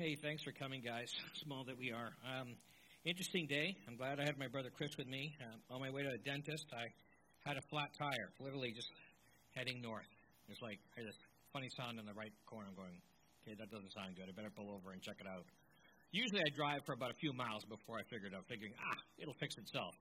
Hey, thanks for coming, guys. Small that we are. Um, interesting day. I'm glad I had my brother Chris with me. Um, on my way to the dentist, I had a flat tire, literally just heading north. It's like, I funny sound in the right corner. I'm going, okay, that doesn't sound good. I better pull over and check it out. Usually I drive for about a few miles before I figure it out, figuring, ah, it'll fix itself.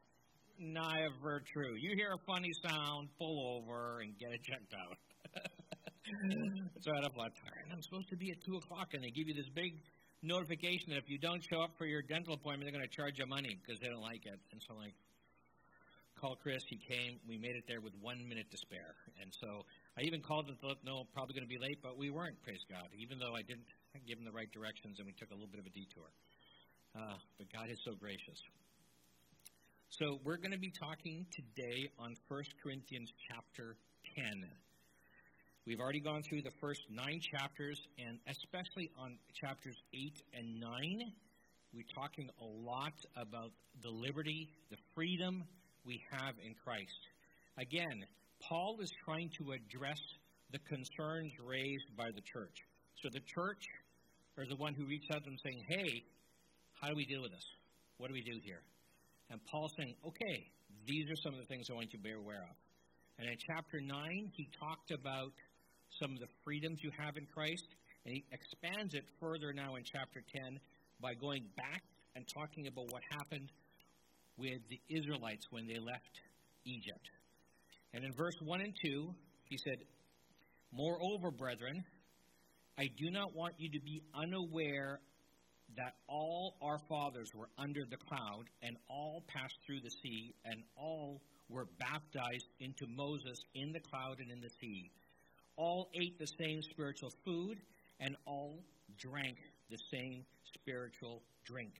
Never true. You hear a funny sound, pull over and get it checked out. so I had a flat tire. And I'm supposed to be at 2 o'clock, and they give you this big notification that if you don't show up for your dental appointment, they're going to charge you money because they don't like it. And so, like, call Chris. He came. We made it there with one minute to spare. And so I even called and thought, no, probably going to be late, but we weren't, praise God, even though I didn't give him the right directions and we took a little bit of a detour. Uh, but God is so gracious. So we're going to be talking today on 1 Corinthians chapter 10. We've already gone through the first nine chapters, and especially on chapters 8 and 9, we're talking a lot about the liberty, the freedom we have in Christ. Again, Paul is trying to address the concerns raised by the church. So the church are the one who reached out to them saying, hey, how do we deal with this? What do we do here? And Paul's saying, okay, these are some of the things I want you to be aware of. And in chapter 9, he talked about some of the freedoms you have in Christ. And he expands it further now in chapter 10 by going back and talking about what happened with the Israelites when they left Egypt. And in verse 1 and 2, he said, Moreover, brethren, I do not want you to be unaware that all our fathers were under the cloud, and all passed through the sea, and all were baptized into Moses in the cloud and in the sea all ate the same spiritual food, and all drank the same spiritual drink.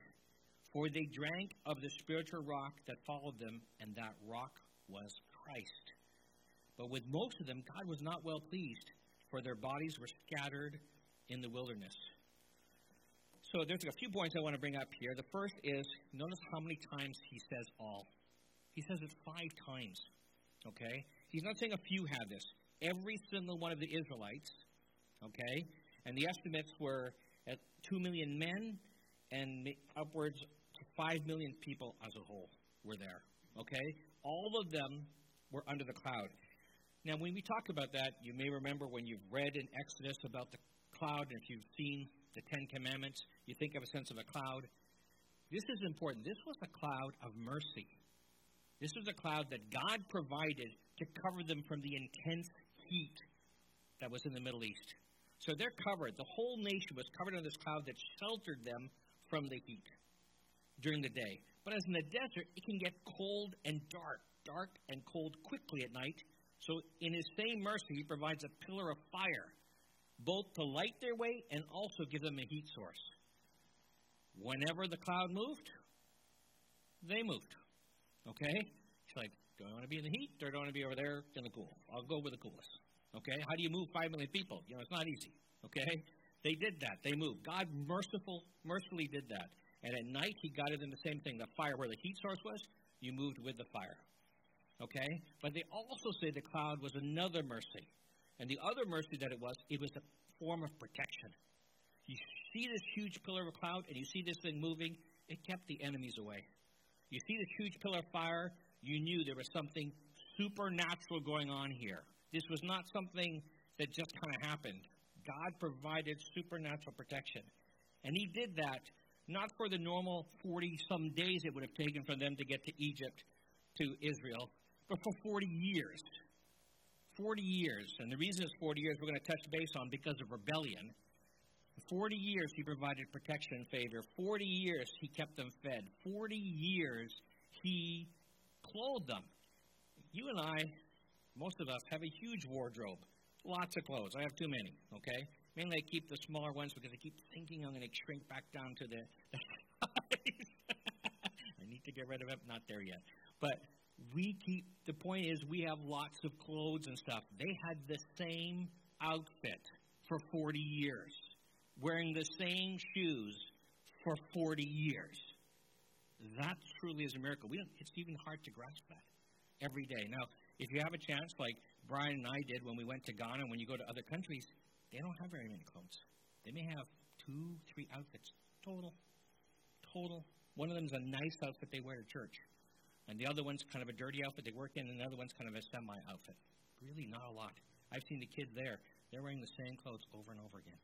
For they drank of the spiritual rock that followed them, and that rock was Christ. But with most of them, God was not well pleased, for their bodies were scattered in the wilderness. So there's a few points I want to bring up here. The first is notice how many times he says all. He says it five times. Okay? He's not saying a few had this every single one of the Israelites, okay? And the estimates were at 2 million men and upwards to 5 million people as a whole were there, okay? All of them were under the cloud. Now, when we talk about that, you may remember when you've read in Exodus about the cloud, and if you've seen the Ten Commandments, you think of a sense of a cloud. This is important. This was a cloud of mercy. This was a cloud that God provided to cover them from the intense heat that was in the Middle East. So they're covered. The whole nation was covered in this cloud that sheltered them from the heat during the day. But as in the desert, it can get cold and dark, dark and cold quickly at night. So in his same mercy, he provides a pillar of fire, both to light their way and also give them a heat source. Whenever the cloud moved, they moved. Okay? It's like, do I want to be in the heat or do I want to be over there in the cool? I'll go with the coolest. Okay? How do you move five million people? You know, it's not easy. Okay? They did that. They moved. God merciful, mercifully did that. And at night, He guided them the same thing. The fire where the heat source was, you moved with the fire. Okay? But they also say the cloud was another mercy. And the other mercy that it was, it was a form of protection. You see this huge pillar of cloud and you see this thing moving, it kept the enemies away. You see this huge pillar of fire, you knew there was something supernatural going on here. This was not something that just kind of happened. God provided supernatural protection. And He did that not for the normal 40 some days it would have taken for them to get to Egypt, to Israel, but for 40 years. 40 years. And the reason it's 40 years we're going to touch base on because of rebellion. 40 years he provided protection and favor. 40 years he kept them fed. 40 years he clothed them. You and I, most of us, have a huge wardrobe. Lots of clothes. I have too many, okay? Mainly I keep the smaller ones because I keep thinking I'm going to shrink back down to the, size. I need to get rid of it. Not there yet. But we keep, the point is, we have lots of clothes and stuff. They had the same outfit for 40 years, wearing the same shoes for 40 years. That truly is a miracle. We it's even hard to grasp that every day. Now, if you have a chance, like Brian and I did when we went to Ghana, when you go to other countries, they don't have very many clothes. They may have two, three outfits. Total. Total. One of them is a nice outfit they wear to church. And the other one's kind of a dirty outfit they work in, and the other one's kind of a semi outfit. Really not a lot. I've seen the kids there. They're wearing the same clothes over and over again.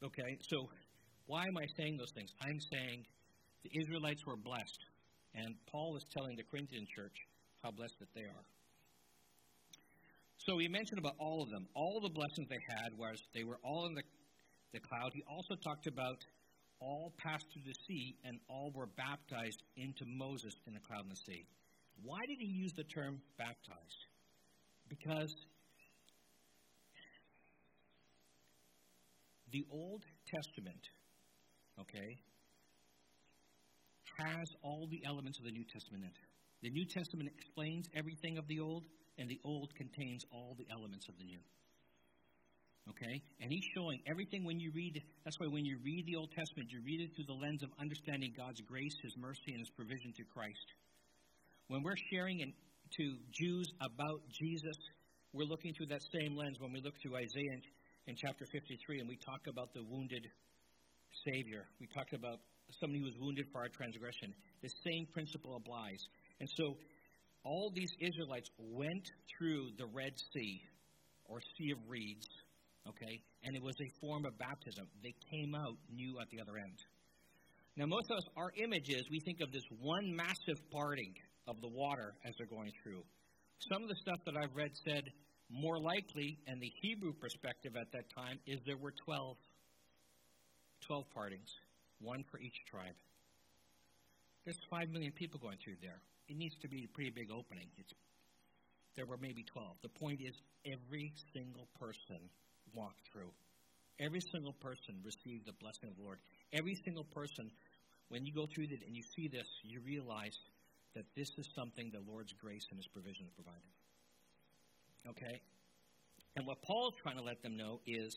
Okay, so why am I saying those things? I'm saying the Israelites were blessed. And Paul is telling the Corinthian church how blessed that they are. So he mentioned about all of them. All the blessings they had was they were all in the, the cloud. He also talked about all passed through the sea and all were baptized into Moses in the cloud and the sea. Why did he use the term baptized? Because the Old Testament, okay, has all the elements of the New Testament in it. The New Testament explains everything of the Old, and the Old contains all the elements of the New. Okay? And he's showing everything when you read, that's why when you read the Old Testament, you read it through the lens of understanding God's grace, His mercy, and His provision through Christ. When we're sharing in, to Jews about Jesus, we're looking through that same lens when we look through Isaiah in, in chapter 53 and we talk about the wounded Savior. We talk about somebody who was wounded for our transgression. The same principle applies. And so all these Israelites went through the Red Sea or Sea of Reeds Okay? And it was a form of baptism. They came out new at the other end. Now, most of us, our images, we think of this one massive parting of the water as they're going through. Some of the stuff that I've read said more likely, and the Hebrew perspective at that time, is there were 12, 12 partings, one for each tribe. There's 5 million people going through there. It needs to be a pretty big opening. It's, there were maybe 12. The point is, every single person walked through. Every single person received the blessing of the Lord. Every single person, when you go through it and you see this, you realize that this is something the Lord's grace and His provision have provided. Okay? And what Paul's trying to let them know is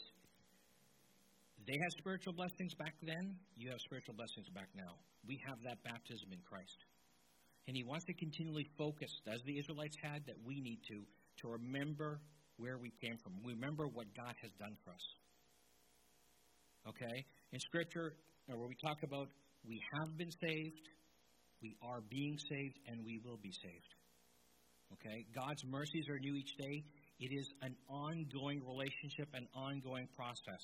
they had spiritual blessings back then, you have spiritual blessings back now. We have that baptism in Christ. And he wants to continually focus, as the Israelites had, that we need to, to remember where we came from. Remember what God has done for us. Okay? In Scripture, where we talk about we have been saved, we are being saved, and we will be saved. Okay? God's mercies are new each day. It is an ongoing relationship, an ongoing process.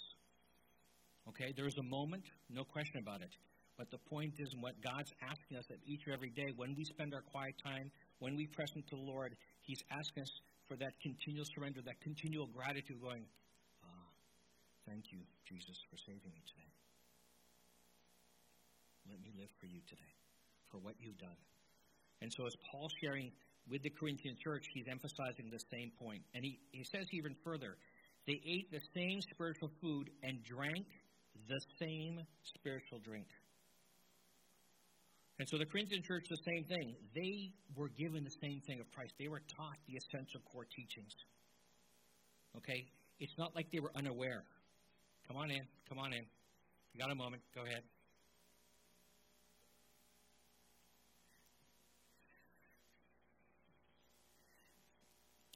Okay? There is a moment, no question about it. But the point is, what God's asking us of each and every day, when we spend our quiet time, when we press into the Lord, He's asking us for that continual surrender, that continual gratitude, going, ah, thank you, Jesus, for saving me today. Let me live for you today, for what you've done. And so, as Paul's sharing with the Corinthian church, he's emphasizing the same point. And he, he says even further they ate the same spiritual food and drank the same spiritual drink. And so the Corinthian church, the same thing. They were given the same thing of Christ. They were taught the essential core teachings. Okay? It's not like they were unaware. Come on in. Come on in. You got a moment. Go ahead.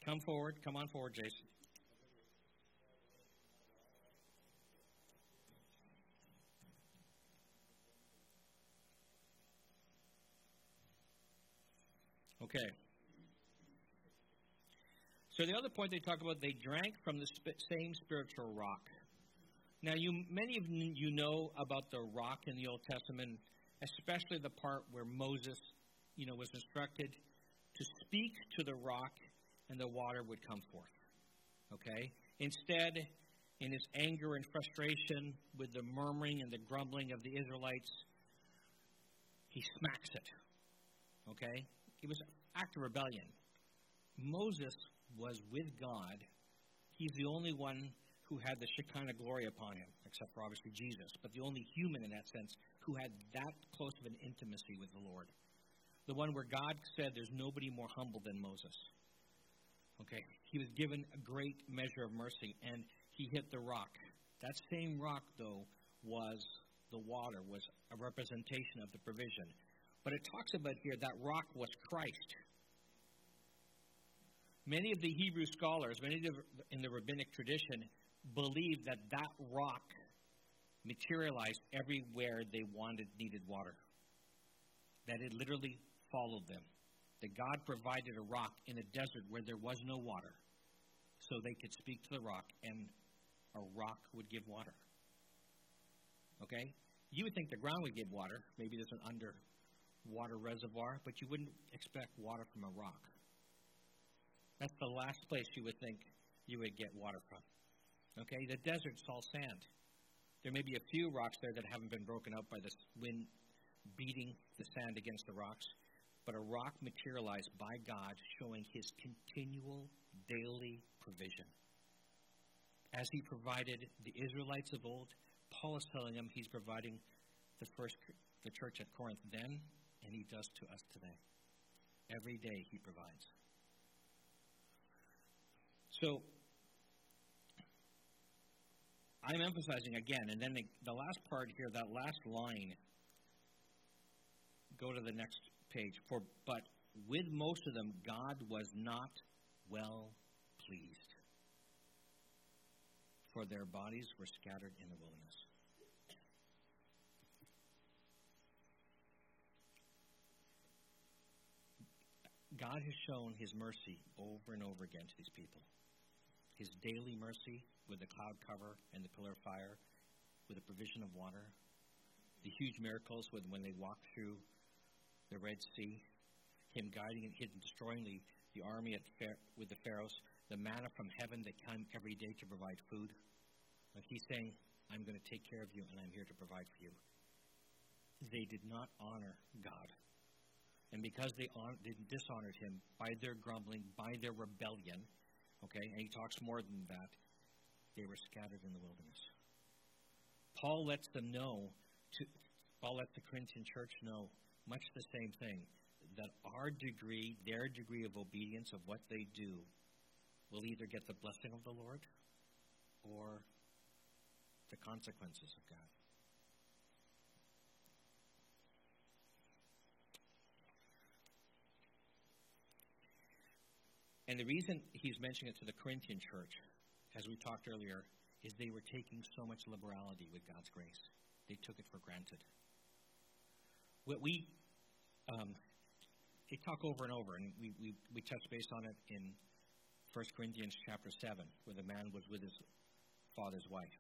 Come forward. Come on forward, Jason. Okay. So the other point they talk about, they drank from the sp- same spiritual rock. Now, you many of you know about the rock in the Old Testament, especially the part where Moses, you know, was instructed to speak to the rock and the water would come forth. Okay? Instead, in his anger and frustration with the murmuring and the grumbling of the Israelites, he smacks it. Okay? It was act of rebellion. Moses was with God. He's the only one who had the Shekinah glory upon him, except for obviously Jesus, but the only human in that sense who had that close of an intimacy with the Lord. The one where God said there's nobody more humble than Moses. Okay? He was given a great measure of mercy, and he hit the rock. That same rock, though, was the water, was a representation of the provision. But it talks about here that rock was Christ. Many of the Hebrew scholars, many the, in the rabbinic tradition, believe that that rock materialized everywhere they wanted, needed water. That it literally followed them. That God provided a rock in a desert where there was no water so they could speak to the rock and a rock would give water. Okay? You would think the ground would give water. Maybe there's an underwater reservoir, but you wouldn't expect water from a rock. That's the last place you would think you would get water from. Okay? The desert's all sand. There may be a few rocks there that haven't been broken up by the wind beating the sand against the rocks, but a rock materialized by God showing his continual daily provision. As he provided the Israelites of old, Paul is telling them he's providing the first the church at Corinth then, and he does to us today. Every day he provides. So I'm emphasizing again, and then the, the last part here, that last line, go to the next page. For but with most of them, God was not well pleased, for their bodies were scattered in the wilderness. God has shown his mercy over and over again to these people. His daily mercy with the cloud cover and the pillar of fire, with the provision of water, the huge miracles when, when they walked through the Red Sea, him guiding and hidden, destroying the, the army with the Pharaohs, the manna from heaven that came every day to provide food. Like he's saying, I'm going to take care of you and I'm here to provide for you. They did not honor God. And because they, on, they dishonored him by their grumbling, by their rebellion, okay, and he talks more than that, they were scattered in the wilderness. Paul lets them know, to, Paul lets the Corinthian church know much the same thing that our degree, their degree of obedience of what they do, will either get the blessing of the Lord or the consequences of God. And the reason he's mentioning it to the Corinthian church, as we talked earlier, is they were taking so much liberality with God's grace. They took it for granted. What we um, they talk over and over, and we, we, we touch base on it in 1 Corinthians chapter 7, where the man was with his father's wife.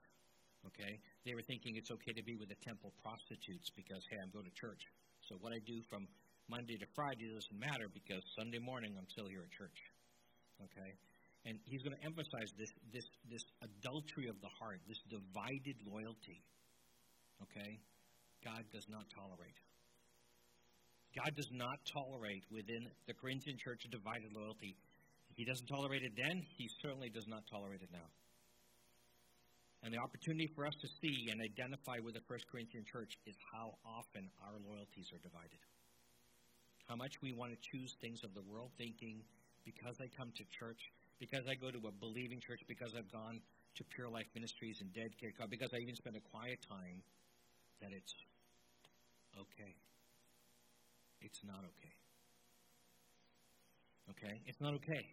Okay? They were thinking it's okay to be with the temple prostitutes because, hey, I'm going to church. So what I do from Monday to Friday doesn't matter because Sunday morning I'm still here at church. Okay? And he's going to emphasize this, this, this adultery of the heart, this divided loyalty. Okay? God does not tolerate. God does not tolerate within the Corinthian church a divided loyalty. He doesn't tolerate it then, he certainly does not tolerate it now. And the opportunity for us to see and identify with the First Corinthian church is how often our loyalties are divided. How much we want to choose things of the world, thinking because I come to church, because I go to a believing church, because I've gone to Pure Life Ministries and Dead Care because I even spend a quiet time, that it's okay. It's not okay. Okay? It's not okay.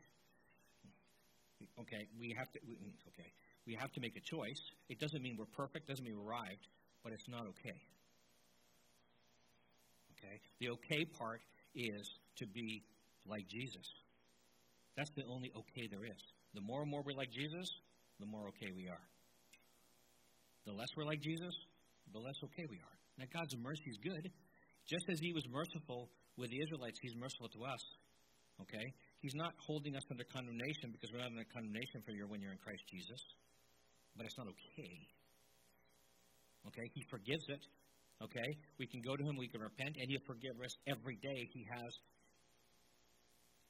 Okay, we have to we, okay. We have to make a choice. It doesn't mean we're perfect, doesn't mean we're arrived, but it's not okay. Okay? The okay part is to be like Jesus. That's the only okay there is. The more and more we're like Jesus, the more okay we are. The less we're like Jesus, the less okay we are. Now, God's mercy is good. Just as He was merciful with the Israelites, He's merciful to us. Okay? He's not holding us under condemnation because we're not under condemnation for you when you're in Christ Jesus. But it's not okay. Okay? He forgives it. Okay? We can go to Him, we can repent, and He'll forgive us every day. He has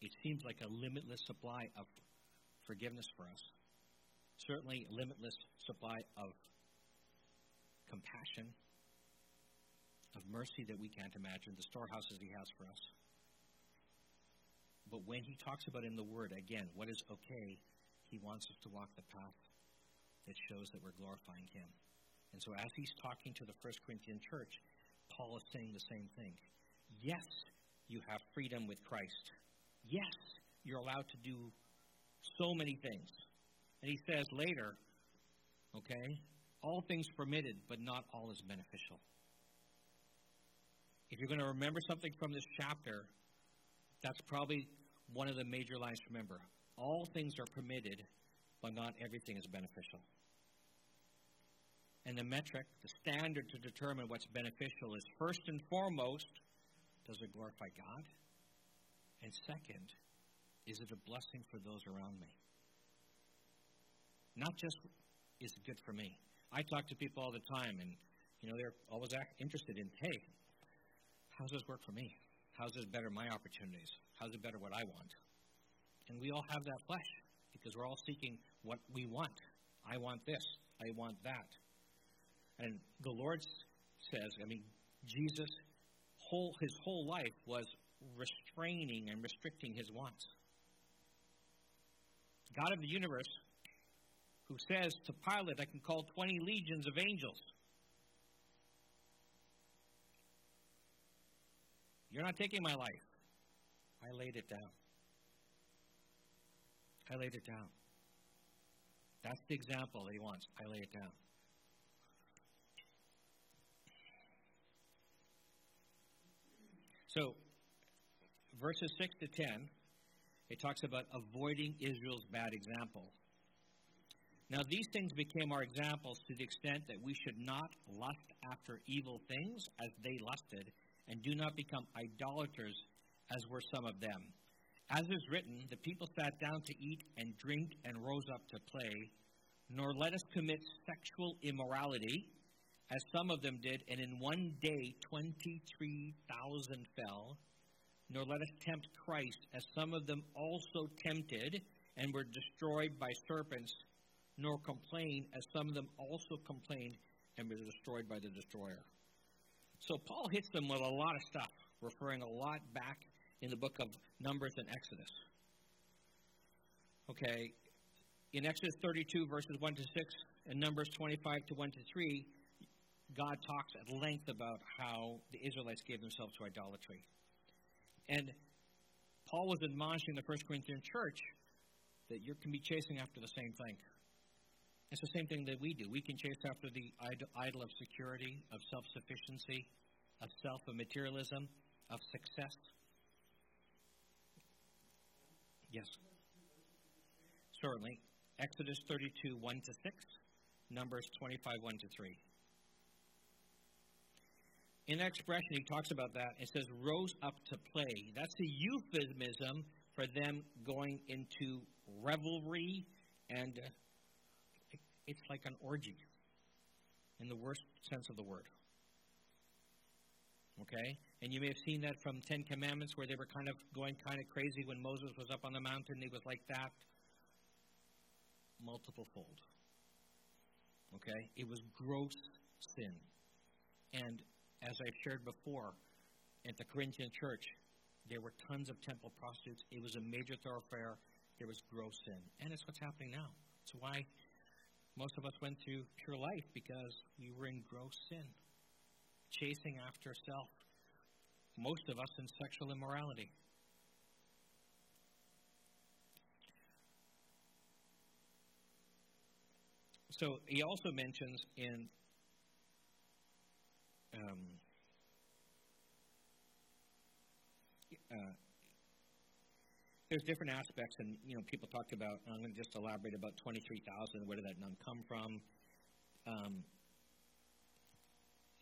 it seems like a limitless supply of forgiveness for us. Certainly, limitless supply of compassion, of mercy that we can't imagine, the storehouses He has for us. But when He talks about in the Word, again, what is okay, He wants us to walk the path that shows that we're glorifying Him. And so, as He's talking to the First Corinthian church, Paul is saying the same thing. Yes, you have freedom with Christ yes, you're allowed to do so many things. And he says later, okay, All things permitted, but not all is beneficial. If you're going to remember something from this chapter, that's probably one of the major lines to remember. All things are permitted, but not everything is beneficial. And the metric, the standard to determine what's beneficial is first and foremost, does it glorify God? And second, is it a blessing for those around me? Not just is it good for me. I talk to people all the time, and you know they're always interested in, hey, how's this work for me? How's this better my opportunities? How's it better what I want? And we all have that flesh because we're all seeking what we want. I want this. I want that. And the Lord says, I mean, Jesus, whole, his whole life was restraining and restricting his wants. God of the universe, who says to Pilate, I can call 20 legions of angels. You're not taking my life. I laid it down. I laid it down. That's the example that he wants. I lay it down. So, verses 6 to 10, it talks about avoiding Israel's bad example. Now, these things became our examples to the extent that we should not lust after evil things as they lusted, and do not become idolaters as were some of them. As is written, the people sat down to eat and drink and rose up to play, nor let us commit sexual immorality as some of them did, and in one day 23,000 fell. Nor let us tempt Christ, as some of them also tempted and were destroyed by serpents, nor complain, as some of them also complained and were destroyed by the destroyer. So Paul hits them with a lot of stuff, referring a lot back in the book of Numbers and Exodus. Okay, in Exodus 32, verses 1 to 6, and Numbers 25 to 1 to 3, God talks at length about how the Israelites gave themselves to idolatry. And Paul was admonishing the First Corinthian church that you can be chasing after the same thing. It's the same thing that we do. We can chase after the idol of security, of self sufficiency, of self of materialism, of success. Yes. Certainly. Exodus 32, 1 to 6. Numbers 25, 1 to 3 in that expression, he talks about that. It says, rose up to play. That's a euphemism for them going into revelry, and uh, it's like an orgy in the worst sense of the word. Okay? And you may have seen that from Ten Commandments where they were kind of going kind of crazy when Moses was up on the mountain. He was like that. Multiple fold. Okay? It was gross sin. And as I've shared before, at the Corinthian church, there were tons of temple prostitutes. It was a major thoroughfare. There was gross sin. And it's what's happening now. It's why most of us went through pure life because we were in gross sin, chasing after self. Most of us in sexual immorality. So he also mentions in um, uh, there's different aspects, and you know, people talk about. I'm going to just elaborate about 23,000. Where did that number come from? Um,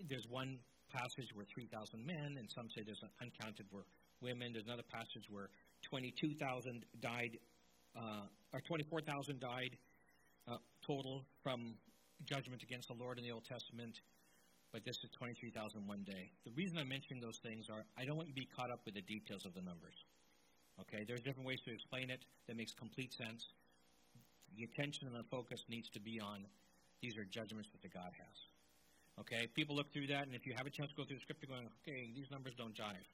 there's one passage where 3,000 men, and some say there's uncounted were women. There's another passage where 22,000 died, uh, or 24,000 died uh, total from judgment against the Lord in the Old Testament but this is 23,000 one day. The reason I'm mentioning those things are I don't want you to be caught up with the details of the numbers. Okay, there's different ways to explain it that makes complete sense. The attention and the focus needs to be on these are judgments that the God has. Okay, people look through that, and if you have a chance to go through the scripture, going, okay, these numbers don't jive.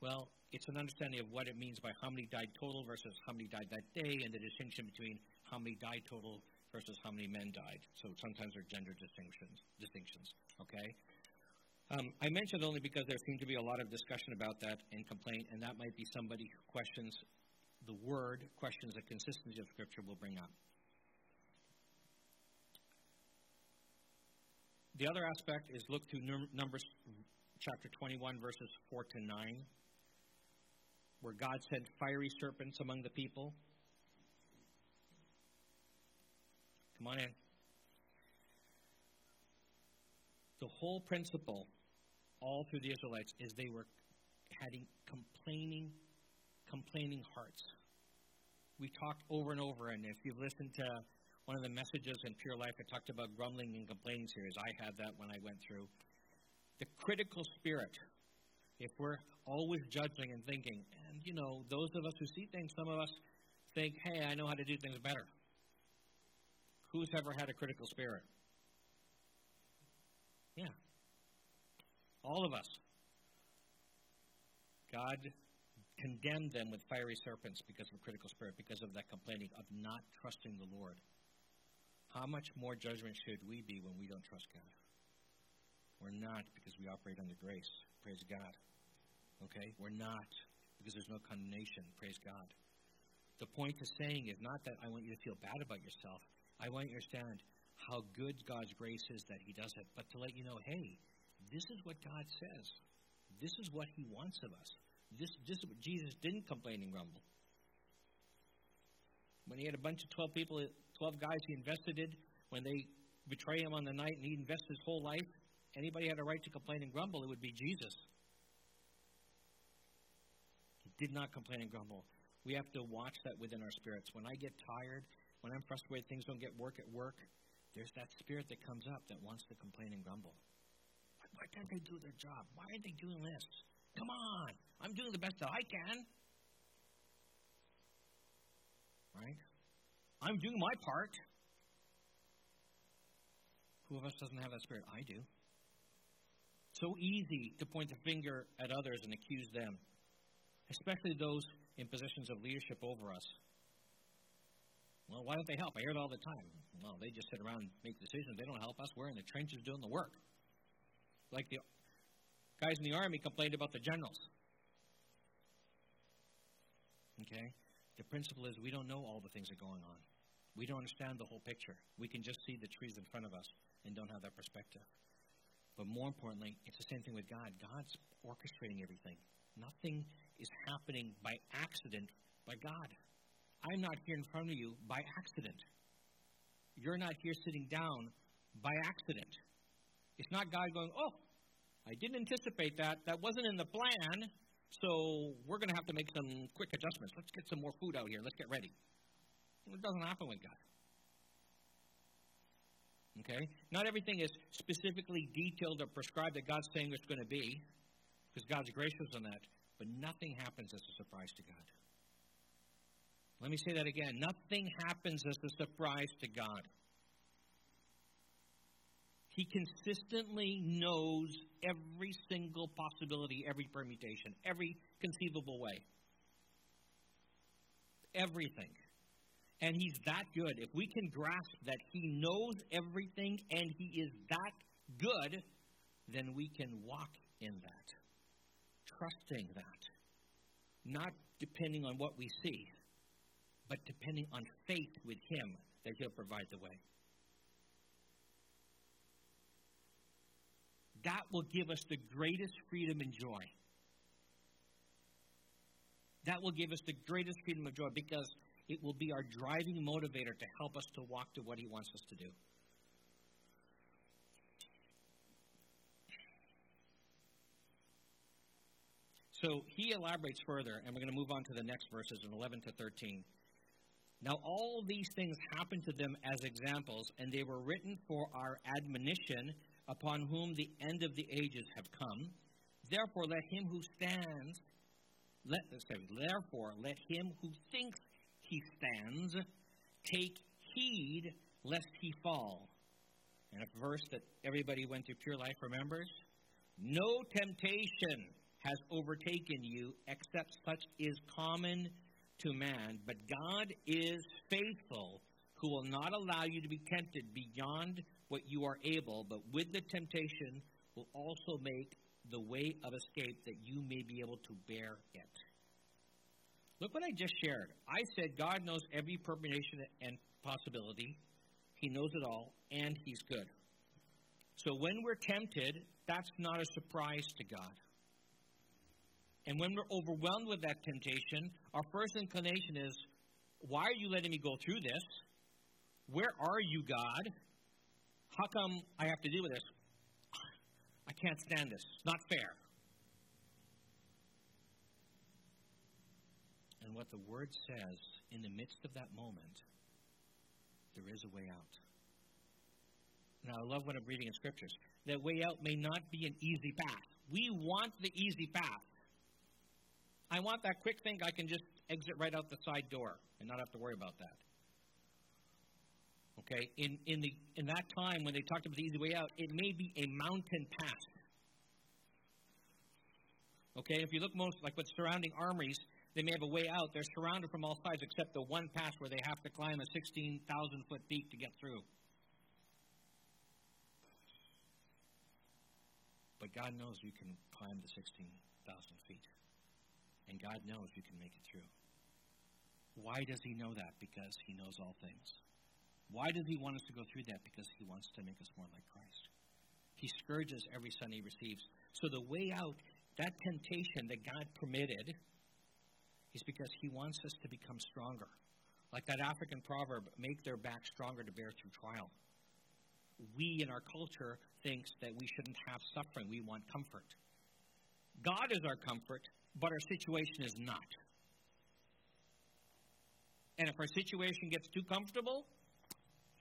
Well, it's an understanding of what it means by how many died total versus how many died that day, and the distinction between how many died total versus how many men died. So sometimes there are gender distinctions. Distinctions. Okay. Um, I mentioned only because there seemed to be a lot of discussion about that in complaint, and that might be somebody who questions the word, questions the consistency of Scripture will bring up. the other aspect is look Num- Numbers chapter 21, verses 4 to 9, where God sent fiery serpents among the people. The whole principle, all through the Israelites, is they were having complaining, complaining hearts. We talked over and over, and if you've listened to one of the messages in Pure Life, I talked about grumbling and complaining series. I had that when I went through. The critical spirit, if we're always judging and thinking, and you know, those of us who see things, some of us think, hey, I know how to do things better. Who's ever had a critical spirit? Yeah. All of us. God condemned them with fiery serpents because of critical spirit, because of that complaining of not trusting the Lord. How much more judgment should we be when we don't trust God? We're not because we operate under grace. Praise God. Okay? We're not because there's no condemnation. Praise God. The point of saying is not that I want you to feel bad about yourself. I want you to understand how good God's grace is that He does it, but to let you know, hey, this is what God says. This is what He wants of us. This, this Jesus didn't complain and grumble. When he had a bunch of 12 people, 12 guys he invested in, when they betray him on the night and he invested his whole life, anybody had a right to complain and grumble, it would be Jesus. He did not complain and grumble. We have to watch that within our spirits. When I get tired, when I'm frustrated, things don't get work at work, there's that spirit that comes up that wants to complain and grumble. Why can't they do their job? Why aren't they doing this? Come on, I'm doing the best that I can. Right? I'm doing my part. Who of us doesn't have that spirit? I do. So easy to point the finger at others and accuse them, especially those in positions of leadership over us. Well, why don't they help? I hear it all the time. Well, they just sit around and make decisions. They don't help us. We're in the trenches doing the work. Like the guys in the army complained about the generals. Okay? The principle is we don't know all the things that are going on. We don't understand the whole picture. We can just see the trees in front of us and don't have that perspective. But more importantly, it's the same thing with God. God's orchestrating everything. Nothing is happening by accident by God. I'm not here in front of you by accident. You're not here sitting down by accident. It's not God going, oh, I didn't anticipate that. That wasn't in the plan, so we're going to have to make some quick adjustments. Let's get some more food out here. Let's get ready. It doesn't happen with God. Okay? Not everything is specifically detailed or prescribed that God's saying it's going to be, because God's gracious on that. But nothing happens as a surprise to God. Let me say that again. Nothing happens as a surprise to God. He consistently knows every single possibility, every permutation, every conceivable way. Everything. And he's that good. If we can grasp that he knows everything and he is that good, then we can walk in that, trusting that, not depending on what we see but depending on faith with Him that He'll provide the way. That will give us the greatest freedom and joy. That will give us the greatest freedom of joy because it will be our driving motivator to help us to walk to what He wants us to do. So he elaborates further, and we're going to move on to the next verses in 11 to 13. Now, all these things happened to them as examples, and they were written for our admonition, upon whom the end of the ages have come. Therefore, let him who stands, let, sorry, therefore, let him who thinks he stands take heed lest he fall. And a verse that everybody went through Pure Life remembers No temptation has overtaken you except such is common to man, but God is faithful, who will not allow you to be tempted beyond what you are able, but with the temptation will also make the way of escape that you may be able to bear it. Look what I just shared. I said God knows every permutation and possibility. He knows it all, and He's good. So when we're tempted, that's not a surprise to God. And when we're overwhelmed with that temptation, our first inclination is, Why are you letting me go through this? Where are you, God? How come I have to deal with this? I can't stand this. It's not fair. And what the Word says in the midst of that moment, there is a way out. Now, I love what I'm reading in Scriptures. That way out may not be an easy path. We want the easy path. I want that quick thing I can just exit right out the side door and not have to worry about that. Okay? In, in, the, in that time when they talked about the easy way out, it may be a mountain pass. Okay? If you look most like with surrounding armories, they may have a way out. They're surrounded from all sides except the one pass where they have to climb a 16,000 foot peak to get through. But God knows you can climb the 16,000 feet. And God knows you can make it through. Why does He know that? Because He knows all things. Why does He want us to go through that? Because He wants to make us more like Christ. He scourges every son He receives. So the way out, that temptation that God permitted, is because He wants us to become stronger. Like that African proverb, make their back stronger to bear through trial we in our culture thinks that we shouldn't have suffering. We want comfort. God is our comfort, but our situation is not. And if our situation gets too comfortable,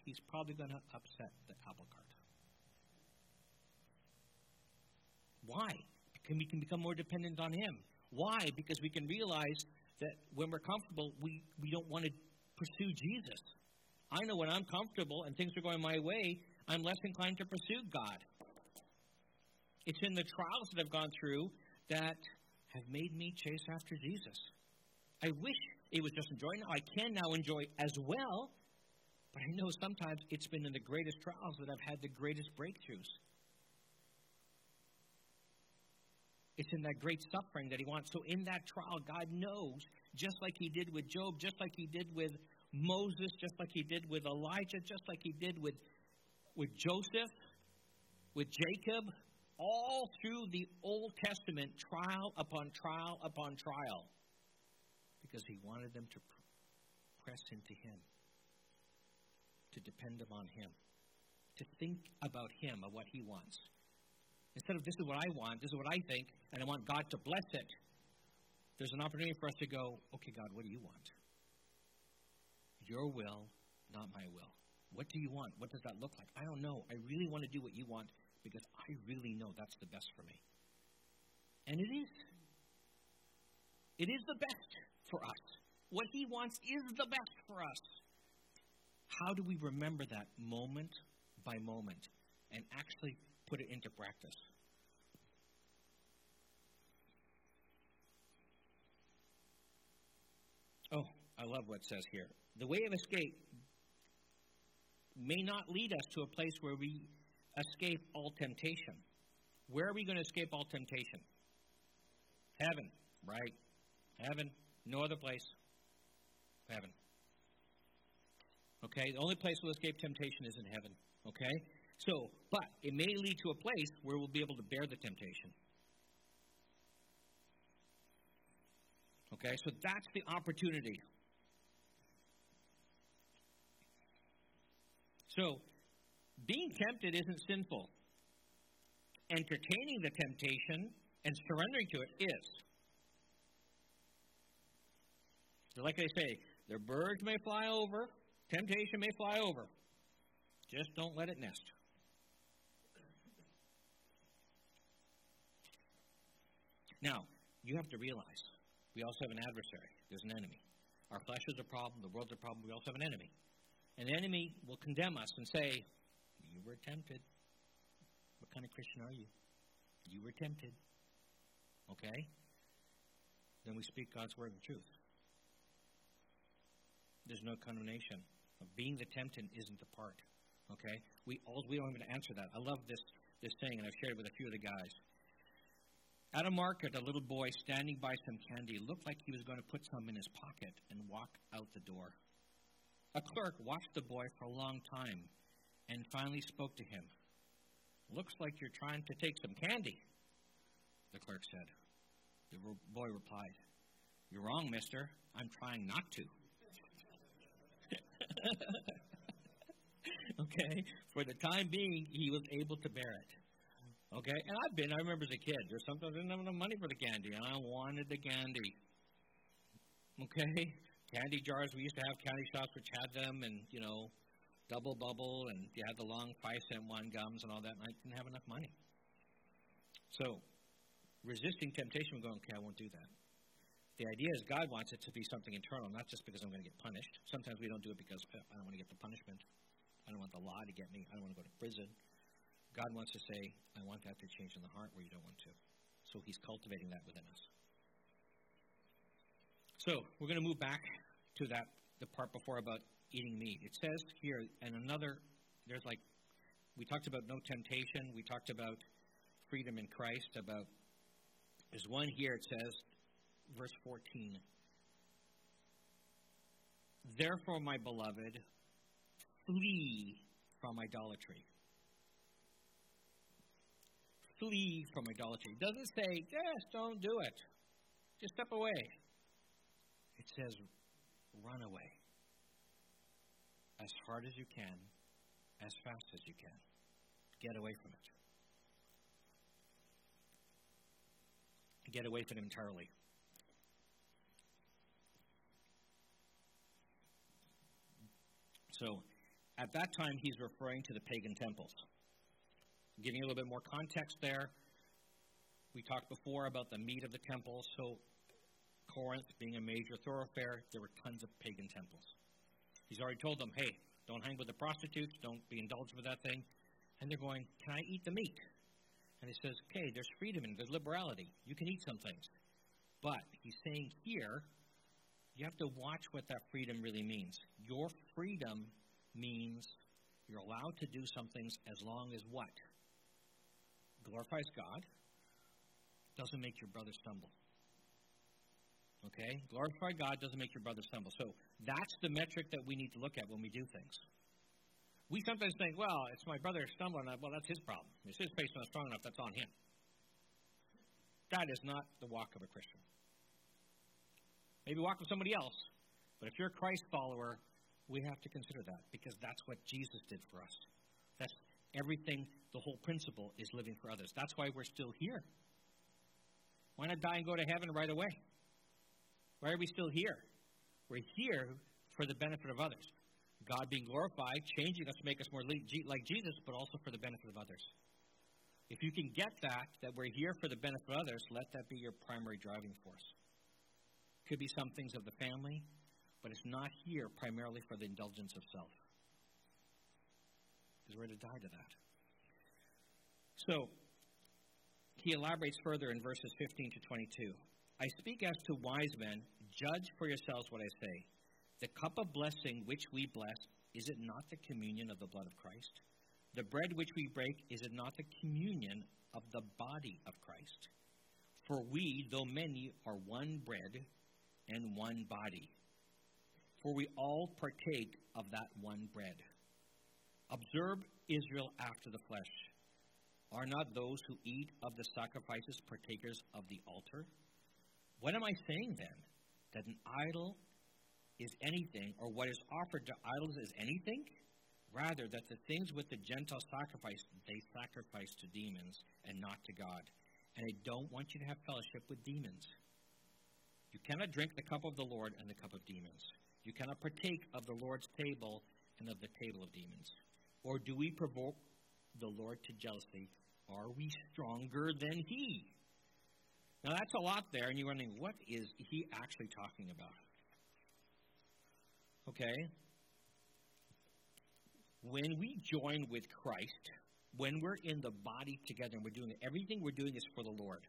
he's probably going to upset the apple cart. Why? Because we can become more dependent on him. Why? Because we can realize that when we're comfortable, we, we don't want to pursue Jesus. I know when I'm comfortable and things are going my way, I'm less inclined to pursue God. It's in the trials that I've gone through that have made me chase after Jesus. I wish it was just enjoying. I can now enjoy as well, but I know sometimes it's been in the greatest trials that I've had the greatest breakthroughs. It's in that great suffering that He wants. So, in that trial, God knows, just like He did with Job, just like He did with Moses, just like He did with Elijah, just like He did with with Joseph, with Jacob, all through the Old Testament, trial upon trial upon trial, because he wanted them to press into him, to depend upon him, to think about him, of what he wants. Instead of this is what I want, this is what I think, and I want God to bless it, there's an opportunity for us to go, okay, God, what do you want? Your will, not my will. What do you want? What does that look like? I don't know. I really want to do what you want because I really know that's the best for me. And it is. It is the best for us. What He wants is the best for us. How do we remember that moment by moment and actually put it into practice? Oh, I love what it says here. The way of escape may not lead us to a place where we escape all temptation. Where are we going to escape all temptation? Heaven, right? Heaven. No other place. Heaven. Okay? The only place we'll escape temptation is in heaven. Okay? So, but it may lead to a place where we'll be able to bear the temptation. Okay? So that's the opportunity. So, being tempted isn't sinful. Entertaining the temptation and surrendering to it is. So, like I say, the birds may fly over, temptation may fly over. Just don't let it nest. Now, you have to realize we also have an adversary. There's an enemy. Our flesh is a problem, the world's a problem, we also have an enemy. An enemy will condemn us and say, You were tempted. What kind of Christian are you? You were tempted. Okay? Then we speak God's word of truth. There's no condemnation. Being the tempted isn't the part. Okay? We all we don't even answer that. I love this this thing, and I've shared it with a few of the guys. At a market, a little boy standing by some candy looked like he was going to put some in his pocket and walk out the door. A clerk watched the boy for a long time and finally spoke to him. Looks like you're trying to take some candy, the clerk said. The boy replied, You're wrong, mister. I'm trying not to. okay? For the time being, he was able to bear it. Okay? And I've been, I remember as a kid, there's sometimes I didn't have enough money for the candy, and I wanted the candy. Okay? Candy jars, we used to have candy shops which had them, and, you know, double bubble, and you had the long five cent one gums and all that, and I didn't have enough money. So, resisting temptation, going, okay, I won't do that. The idea is God wants it to be something internal, not just because I'm going to get punished. Sometimes we don't do it because I don't want to get the punishment. I don't want the law to get me. I don't want to go to prison. God wants to say, I want that to change in the heart where you don't want to. So He's cultivating that within us. So we're going to move back to that the part before about eating meat. It says here, and another, there's like, we talked about no temptation. We talked about freedom in Christ. About there's one here. It says, verse 14. Therefore, my beloved, flee from idolatry. Flee from idolatry. It doesn't say, yes, don't do it. Just step away. It says, run away as hard as you can, as fast as you can. Get away from it. Get away from it entirely. So, at that time, he's referring to the pagan temples. Giving you a little bit more context there. We talked before about the meat of the temple. So, Corinth being a major thoroughfare, there were tons of pagan temples. He's already told them, hey, don't hang with the prostitutes, don't be indulged with that thing. And they're going, can I eat the meat? And he says, okay, there's freedom and there's liberality. You can eat some things. But he's saying here, you have to watch what that freedom really means. Your freedom means you're allowed to do some things as long as what? Glorifies God, doesn't make your brother stumble. Okay? Glorify God doesn't make your brother stumble. So that's the metric that we need to look at when we do things. We sometimes think, well, it's my brother stumbling. Well, that's his problem. If his faith's not strong enough, that's on him. That is not the walk of a Christian. Maybe walk with somebody else, but if you're a Christ follower, we have to consider that because that's what Jesus did for us. That's everything, the whole principle is living for others. That's why we're still here. Why not die and go to heaven right away? Why are we still here? We're here for the benefit of others. God being glorified, changing us to make us more like Jesus, but also for the benefit of others. If you can get that, that we're here for the benefit of others, let that be your primary driving force. Could be some things of the family, but it's not here primarily for the indulgence of self. Because we're to die to that. So, he elaborates further in verses 15 to 22. I speak as to wise men. Judge for yourselves what I say. The cup of blessing which we bless, is it not the communion of the blood of Christ? The bread which we break, is it not the communion of the body of Christ? For we, though many, are one bread and one body. For we all partake of that one bread. Observe Israel after the flesh. Are not those who eat of the sacrifices partakers of the altar? What am I saying then? That an idol is anything, or what is offered to idols is anything? Rather, that the things with the Gentile sacrifice, they sacrifice to demons and not to God. And I don't want you to have fellowship with demons. You cannot drink the cup of the Lord and the cup of demons. You cannot partake of the Lord's table and of the table of demons. Or do we provoke the Lord to jealousy? Are we stronger than He? Now that's a lot there, and you're wondering, what is he actually talking about? Okay? When we join with Christ, when we're in the body together and we're doing everything we're doing is for the Lord.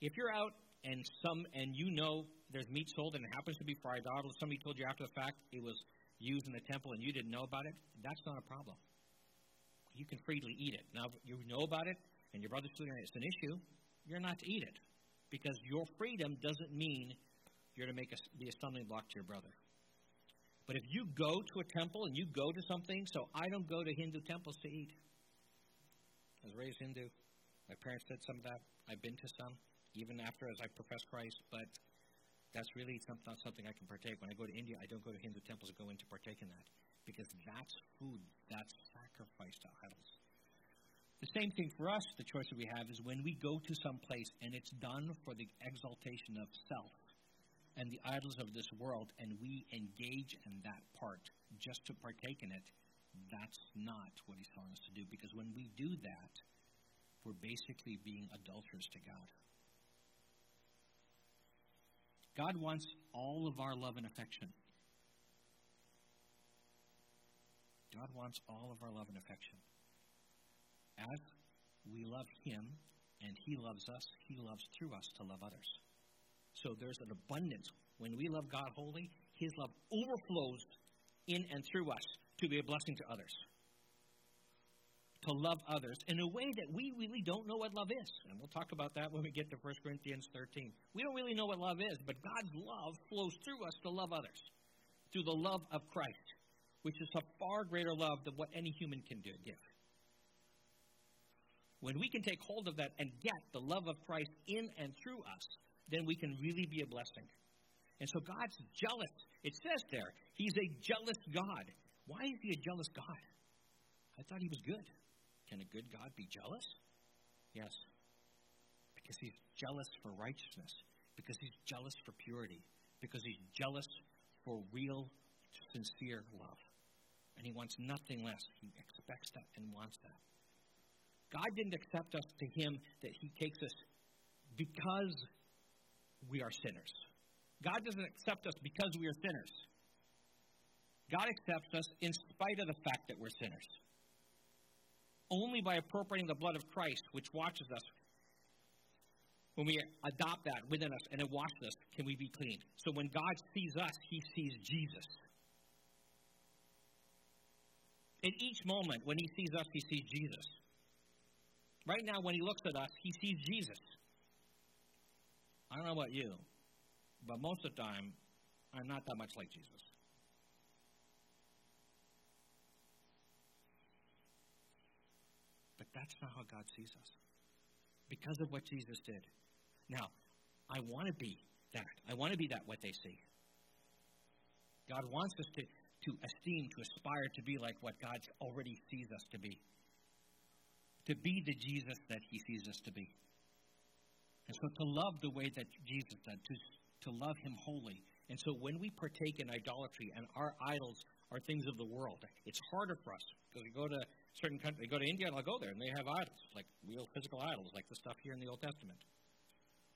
If you're out and some and you know there's meat sold and it happens to be for idolatry, somebody told you after the fact it was used in the temple and you didn't know about it, that's not a problem. You can freely eat it. Now, you know about it and your brother's doing it, it's an issue you're not to eat it because your freedom doesn't mean you're to make a, be a stumbling block to your brother. But if you go to a temple and you go to something, so I don't go to Hindu temples to eat. I was raised Hindu. My parents did some of that. I've been to some, even after as I profess Christ, but that's really some, not something I can partake. When I go to India, I don't go to Hindu temples and go in to partake in that because that's food, that's sacrifice to idols. The same thing for us, the choice that we have is when we go to some place and it's done for the exaltation of self and the idols of this world, and we engage in that part just to partake in it, that's not what he's telling us to do. Because when we do that, we're basically being adulterers to God. God wants all of our love and affection. God wants all of our love and affection. As we love Him and He loves us, He loves through us to love others. So there's an abundance. When we love God wholly, His love overflows in and through us to be a blessing to others. To love others in a way that we really don't know what love is. And we'll talk about that when we get to 1 Corinthians 13. We don't really know what love is, but God's love flows through us to love others through the love of Christ, which is a far greater love than what any human can do, give. When we can take hold of that and get the love of Christ in and through us, then we can really be a blessing. And so God's jealous. It says there, He's a jealous God. Why is He a jealous God? I thought He was good. Can a good God be jealous? Yes. Because He's jealous for righteousness, because He's jealous for purity, because He's jealous for real, sincere love. And He wants nothing less. He expects that and wants that. God didn't accept us to Him that He takes us because we are sinners. God doesn't accept us because we are sinners. God accepts us in spite of the fact that we're sinners. Only by appropriating the blood of Christ, which washes us, when we adopt that within us and it washes us, can we be clean. So when God sees us, he sees Jesus. In each moment, when he sees us, he sees Jesus. Right now, when he looks at us, he sees Jesus. I don't know about you, but most of the time, I'm not that much like Jesus. But that's not how God sees us. Because of what Jesus did. Now, I want to be that. I want to be that what they see. God wants us to, to esteem, to aspire to be like what God already sees us to be. To be the Jesus that He sees us to be. And so to love the way that Jesus did, to, to love Him wholly. And so when we partake in idolatry and our idols are things of the world, it's harder for us. Because we go to certain countries, go to India and I'll go there and they have idols, like real physical idols, like the stuff here in the Old Testament.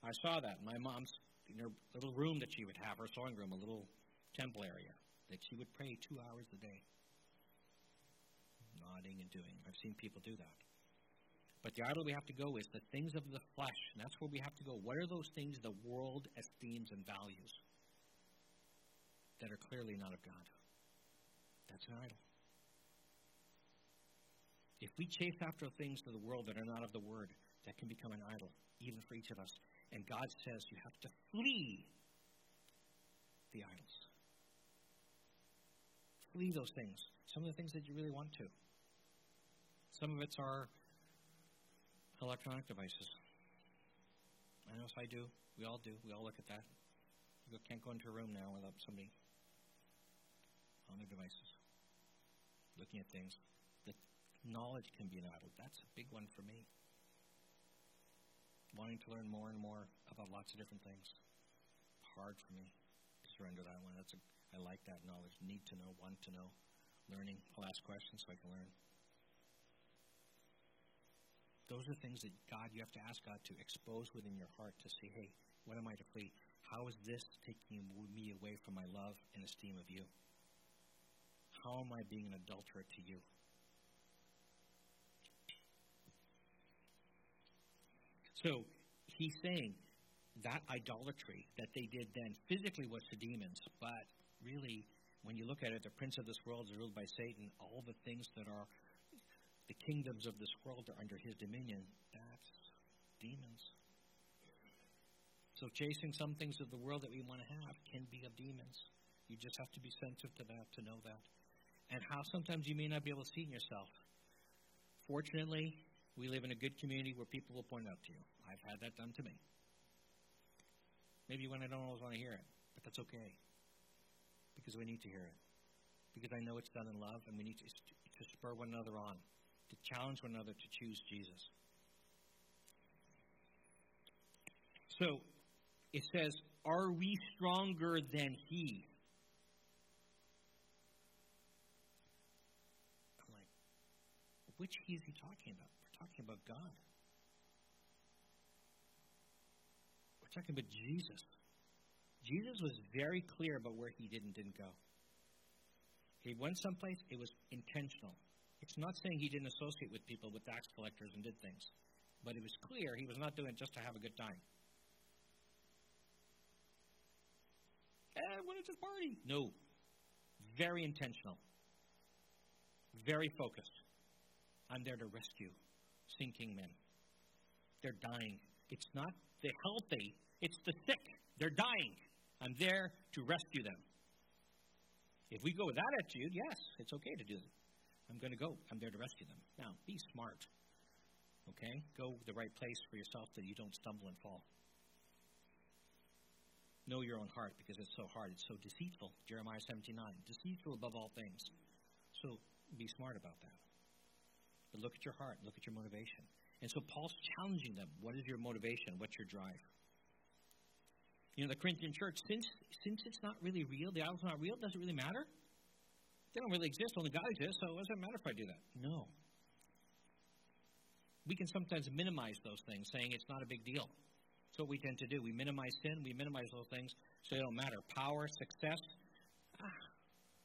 I saw that in my mom's in her little room that she would have, her sewing room, a little temple area, that she would pray two hours a day. Nodding and doing. I've seen people do that. But the idol we have to go is the things of the flesh, and that's where we have to go. What are those things the world esteems and values that are clearly not of God? That's an idol. If we chase after things of the world that are not of the Word, that can become an idol, even for each of us. And God says you have to flee the idols. Flee those things. Some of the things that you really want to. Some of it's our electronic devices. I know if I do. We all do. We all look at that. You can't go into a room now without somebody on their devices looking at things. That knowledge can be an idol. That's a big one for me. Wanting to learn more and more about lots of different things. Hard for me to surrender that one. That's a, I like that knowledge. Need to know, want to know, learning. I'll ask questions so I can learn. Those are things that God, you have to ask God to expose within your heart to see, hey, what am I to flee? How is this taking me away from my love and esteem of you? How am I being an adulterer to you? So he's saying that idolatry that they did then physically was to demons, but really, when you look at it, the prince of this world is ruled by Satan. All the things that are the kingdoms of this world are under his dominion. That's demons. So chasing some things of the world that we want to have can be of demons. You just have to be sensitive to that to know that. And how sometimes you may not be able to see in yourself. Fortunately, we live in a good community where people will point out to you. I've had that done to me. Maybe when I don't always want to hear it, but that's okay. Because we need to hear it. Because I know it's done in love, and we need to, to spur one another on, to challenge one another to choose Jesus. So, it says, Are we stronger than He? I'm like, which He is He talking about? We're talking about God. We're talking about Jesus. Jesus was very clear about where he did and didn't go. He went someplace, it was intentional. It's not saying he didn't associate with people, with tax collectors, and did things. But it was clear he was not doing it just to have a good time. Eh, what is this party? No. Very intentional. Very focused. I'm there to rescue sinking men. They're dying. It's not the healthy, it's the sick. They're dying. I'm there to rescue them. If we go with that attitude, yes, it's okay to do it. I'm going to go. I'm there to rescue them. Now, be smart. Okay? Go the right place for yourself that you don't stumble and fall. Know your own heart because it's so hard. It's so deceitful. Jeremiah 79. Deceitful above all things. So be smart about that. But look at your heart. Look at your motivation. And so Paul's challenging them. What is your motivation? What's your drive? You know, the Corinthian church, since, since it's not really real, the idol's not real, does it really matter? They don't really exist, only God exists, so it matter if I do that? No. We can sometimes minimize those things, saying it's not a big deal. That's what we tend to do. We minimize sin, we minimize those things, so they don't matter. Power, success, ah,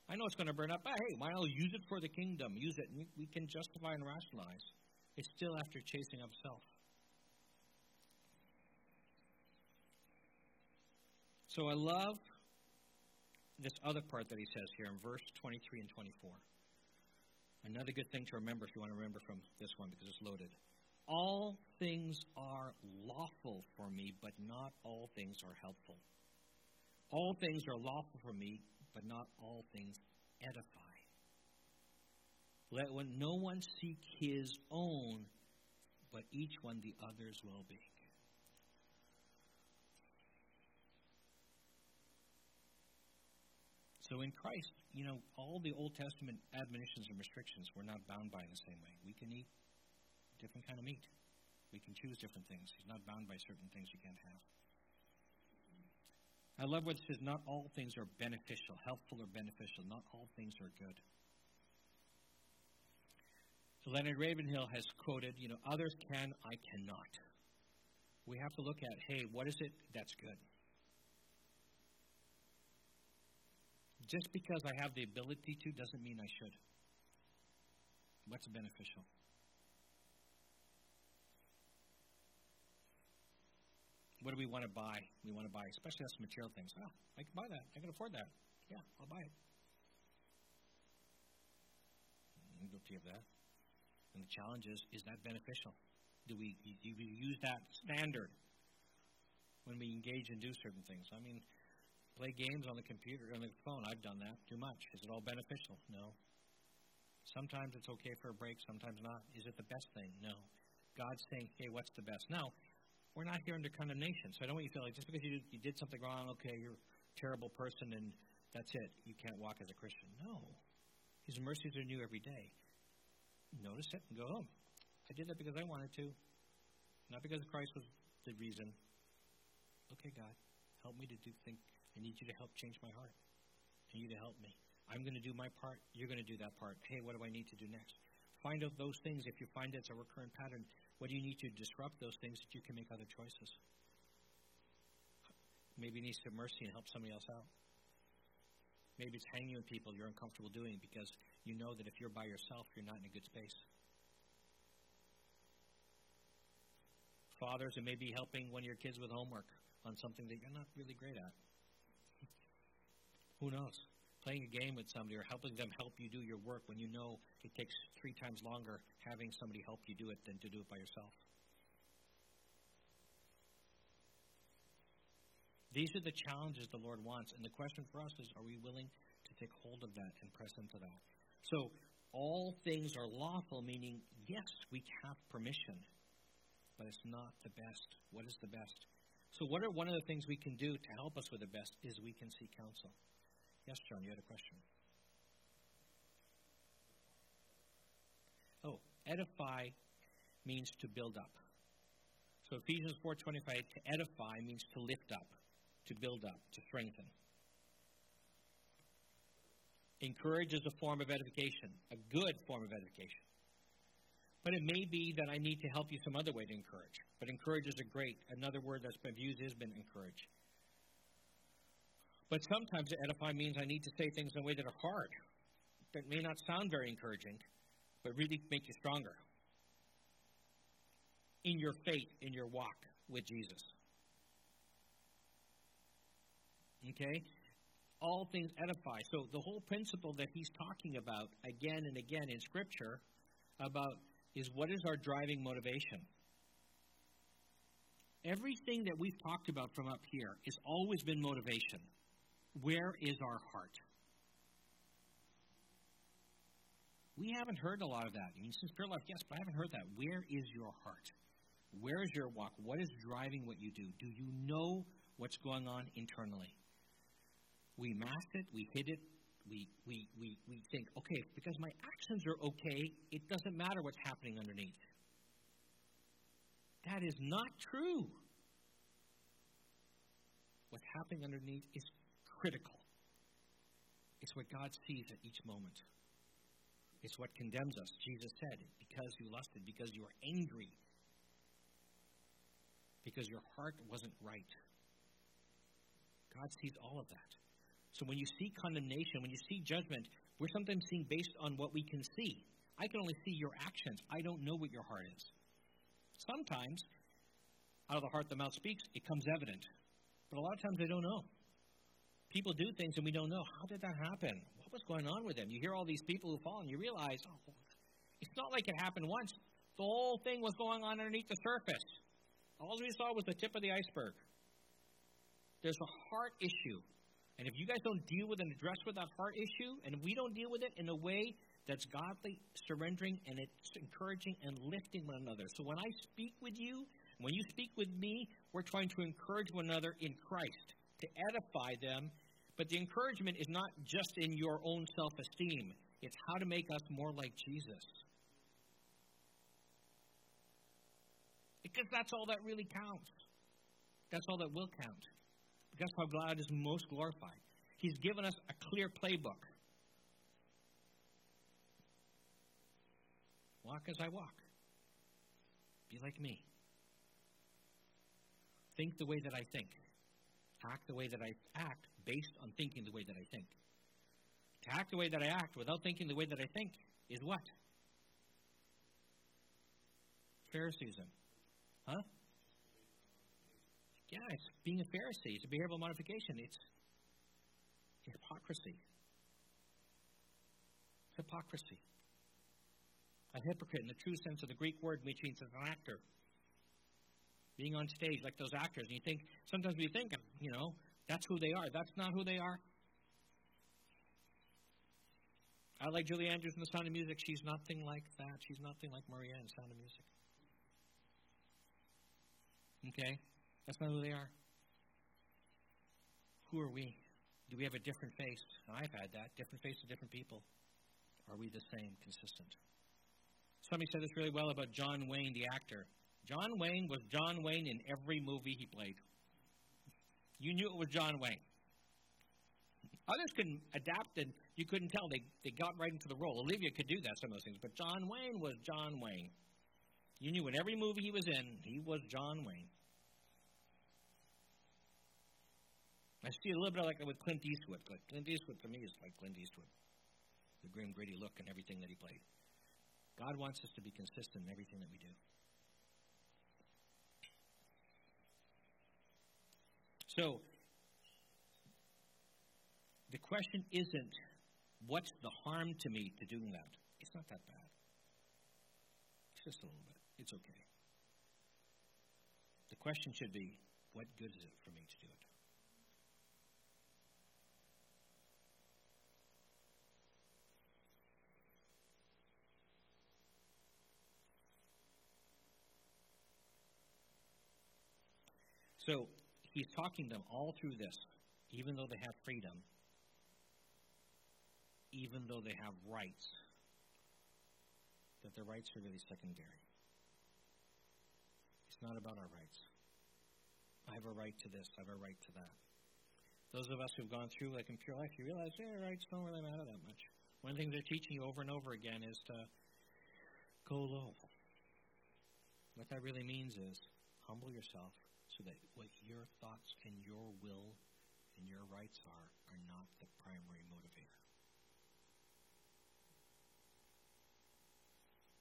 I know it's going to burn up. but hey, why not use it for the kingdom? Use it. We, we can justify and rationalize. It's still after chasing of self. So I love this other part that he says here in verse 23 and 24. Another good thing to remember if you want to remember from this one because it's loaded. All things are lawful for me, but not all things are helpful. All things are lawful for me, but not all things edify. Let no one seek his own, but each one the other's well being. So in Christ, you know, all the Old Testament admonitions and restrictions we're not bound by in the same way. We can eat different kind of meat. We can choose different things. He's not bound by certain things you can't have. I love what it says not all things are beneficial, helpful or beneficial. Not all things are good. So Leonard Ravenhill has quoted, you know, others can, I cannot. We have to look at, hey, what is it that's good? Just because I have the ability to doesn't mean I should. What's beneficial? What do we want to buy? We want to buy, especially us material things. Ah, I can buy that. I can afford that. Yeah, I'll buy it. I'm guilty of that. And the challenge is, is that beneficial? Do we, do we use that standard when we engage and do certain things? I mean, play games on the computer, on the phone. I've done that too much. Is it all beneficial? No. Sometimes it's okay for a break, sometimes not. Is it the best thing? No. God's saying, hey, what's the best? Now, we're not here under condemnation, so I don't want you to feel like just because you did, you did something wrong, okay, you're a terrible person and that's it. You can't walk as a Christian. No. His mercies are new every day. Notice it and go home. I did that because I wanted to, not because Christ was the reason. Okay, God, help me to do think I need you to help change my heart. I need you to help me. I'm going to do my part. You're going to do that part. Hey, what do I need to do next? Find out those things. If you find it's a recurrent pattern, what do you need to disrupt those things that you can make other choices? Maybe you need some mercy and help somebody else out. Maybe it's hanging with people you're uncomfortable doing because you know that if you're by yourself, you're not in a good space. Fathers, it may be helping one of your kids with homework on something that you're not really great at. Who knows? Playing a game with somebody or helping them help you do your work when you know it takes three times longer having somebody help you do it than to do it by yourself. These are the challenges the Lord wants. And the question for us is are we willing to take hold of that and press into that? So, all things are lawful, meaning, yes, we have permission, but it's not the best. What is the best? So, what are one of the things we can do to help us with the best is we can seek counsel. Yes, John, you had a question. Oh, edify means to build up. So Ephesians 4:25 to edify means to lift up, to build up, to strengthen. Encourage is a form of edification, a good form of edification. But it may be that I need to help you some other way to encourage. But encourage is a great, another word that's been used has been encourage. But sometimes to edify means I need to say things in a way that are hard, that may not sound very encouraging, but really make you stronger in your faith, in your walk with Jesus. Okay? All things edify. So the whole principle that he's talking about again and again in Scripture about is what is our driving motivation? Everything that we've talked about from up here has always been motivation. Where is our heart? We haven't heard a lot of that. I mean, since Pure Life, yes, but I haven't heard that. Where is your heart? Where is your walk? What is driving what you do? Do you know what's going on internally? We mask it, we hid it, we, we, we, we think, okay, because my actions are okay, it doesn't matter what's happening underneath. That is not true. What's happening underneath is critical. It's what God sees at each moment. It's what condemns us. Jesus said, because you lusted, because you are angry, because your heart wasn't right. God sees all of that. So when you see condemnation, when you see judgment, we're sometimes seeing based on what we can see. I can only see your actions. I don't know what your heart is. Sometimes, out of the heart the mouth speaks, it comes evident. But a lot of times I don't know. People do things and we don't know. How did that happen? What was going on with them? You hear all these people who fall and you realize, oh, it's not like it happened once. The whole thing was going on underneath the surface. All we saw was the tip of the iceberg. There's a heart issue. And if you guys don't deal with and address with that heart issue, and we don't deal with it in a way that's godly, surrendering, and it's encouraging and lifting one another. So when I speak with you, when you speak with me, we're trying to encourage one another in Christ, to edify them. But the encouragement is not just in your own self esteem, it's how to make us more like Jesus. Because that's all that really counts. That's all that will count. That's how God is most glorified. He's given us a clear playbook. Walk as I walk. Be like me. Think the way that I think. Act the way that I act based on thinking the way that I think. To act the way that I act without thinking the way that I think is what? Phariseeism. Huh? Yeah, it's being a Pharisee. It's a behavioral modification. It's hypocrisy. Hypocrisy. A hypocrite in the true sense of the Greek word which means an actor. Being on stage like those actors. And you think, sometimes we think, you know, that's who they are. That's not who they are. I like Julie Andrews in The Sound of Music. She's nothing like that. She's nothing like Maria in Sound of Music. Okay? That's not who they are. Who are we? Do we have a different face? I've had that. Different face to different people. Are we the same, consistent? Somebody said this really well about John Wayne, the actor. John Wayne was John Wayne in every movie he played. You knew it was John Wayne. Others couldn't adapt and you couldn't tell. They, they got right into the role. Olivier could do that, some of those things. But John Wayne was John Wayne. You knew in every movie he was in, he was John Wayne. I see a little bit like it with Clint Eastwood. Clint Eastwood to me is like Clint Eastwood. The grim, gritty look and everything that he played. God wants us to be consistent in everything that we do. So, the question isn't what's the harm to me to doing that? It's not that bad. It's just a little bit. It's okay. The question should be what good is it for me to do it? So, he's talking to them all through this, even though they have freedom, even though they have rights, that their rights are really secondary. It's not about our rights. I have a right to this, I have a right to that. Those of us who've gone through like in pure life, you realize their rights don't really matter that much. One things they're teaching you over and over again is to go low. What that really means is humble yourself so that what your thoughts and your will and your rights are are not the primary motivator.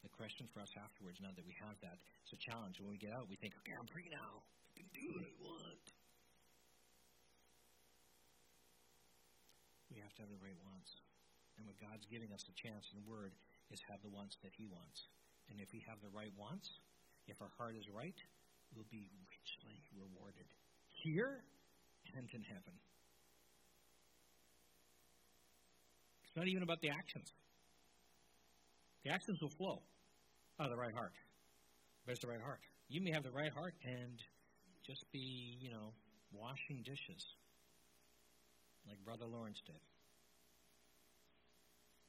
The question for us afterwards, now that we have that, it's a challenge. When we get out, we think, okay, I'm free now. I can do what I want. We have to have the right wants. And what God's giving us a chance in Word is have the wants that He wants. And if we have the right wants, if our heart is right, we'll be richly rewarded here and in heaven. It's not even about the actions. The actions will flow out of the right heart. Where's the right heart? You may have the right heart and just be, you know, washing dishes like Brother Lawrence did.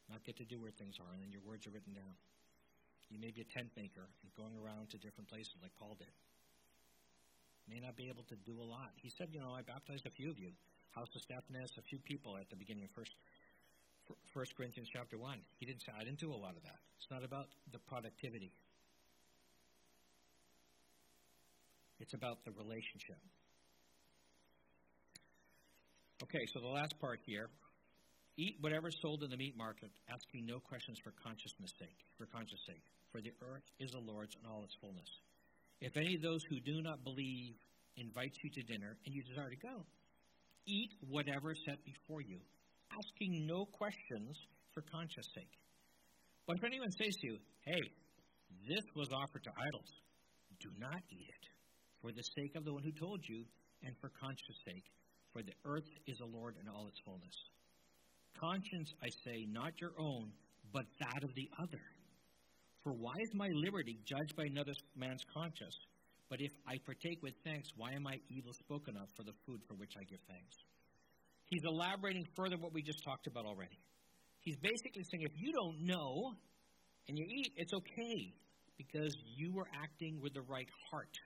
Not get to do where things are, and then your words are written down. You may be a tent maker and going around to different places like Paul did. May not be able to do a lot. He said, you know, I baptized a few of you. House of Stephanas, a few people at the beginning of First, First Corinthians chapter 1. He didn't say, I didn't do a lot of that. It's not about the productivity. It's about the relationship. Okay, so the last part here Eat whatever is sold in the meat market, asking no questions for consciousness sake, for conscience sake. For the earth is the Lord's and all its fullness. If any of those who do not believe invites you to dinner and you desire to go, eat whatever is set before you, asking no questions for conscience sake. But if anyone says to you, Hey, this was offered to idols, do not eat it, for the sake of the one who told you, and for conscience sake, for the earth is the Lord and all its fullness. Conscience, I say, not your own, but that of the other. For why is my liberty judged by another man's conscience? But if I partake with thanks, why am I evil spoken of for the food for which I give thanks? He's elaborating further what we just talked about already. He's basically saying if you don't know and you eat, it's okay because you were acting with the right heart.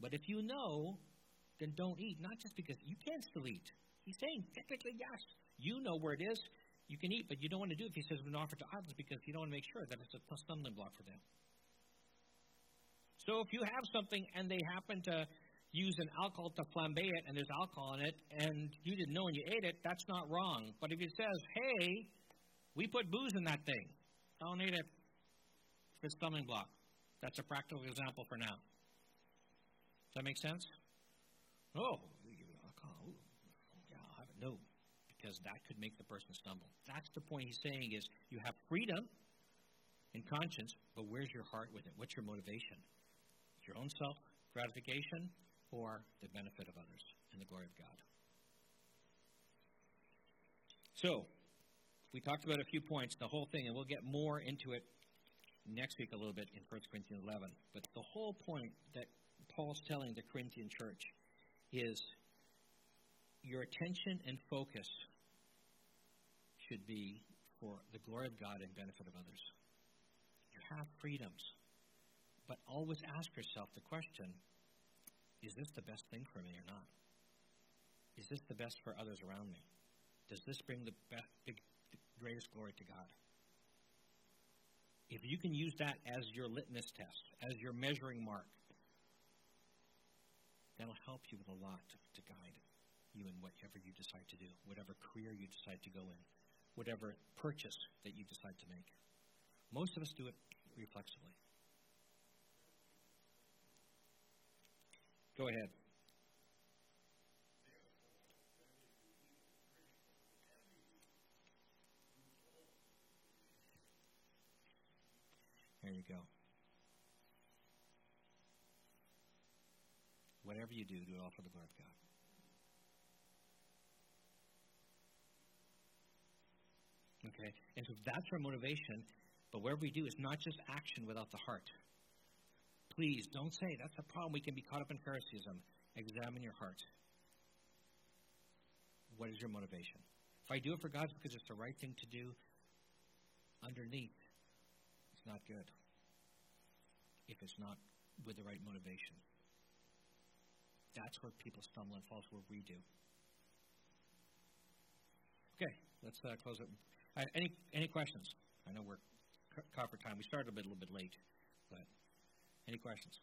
But if you know, then don't eat. Not just because you can still eat. He's saying, technically, yes, you know where it is. You can eat, but you don't want to do it if he says it's been offered to idols because you don't want to make sure that it's a stumbling block for them. So if you have something and they happen to use an alcohol to flambe it and there's alcohol in it and you didn't know when you ate it, that's not wrong. But if it says, hey, we put booze in that thing, don't eat it. It's a stumbling block. That's a practical example for now. Does that make sense? Oh, alcohol. Yeah, I'll have it. No because that could make the person stumble. That's the point he's saying is you have freedom in conscience, but where's your heart with it? What's your motivation? Your own self gratification or the benefit of others and the glory of God? So, we talked about a few points, the whole thing, and we'll get more into it next week a little bit in 1 Corinthians 11. But the whole point that Paul's telling the Corinthian church is your attention and focus should be for the glory of God and benefit of others. You have freedoms, but always ask yourself the question is this the best thing for me or not? Is this the best for others around me? Does this bring the, best, the greatest glory to God? If you can use that as your litmus test, as your measuring mark, that'll help you with a lot to, to guide you in whatever you decide to do, whatever career you decide to go in whatever purchase that you decide to make. Most of us do it reflexively. Go ahead. There you go. Whatever you do, do it all for the glory of God. Okay? And so that's our motivation. But whatever we do is not just action without the heart. please don't say that's a problem. We can be caught up in Phariseeism. Examine your heart. What is your motivation? If I do it for God because it's the right thing to do, underneath, it's not good. If it's not with the right motivation. That's where people stumble and fall, where we do. Okay, let's uh, close it. Uh, any any questions? I know we're copper time. We started a bit a little bit late, but any questions?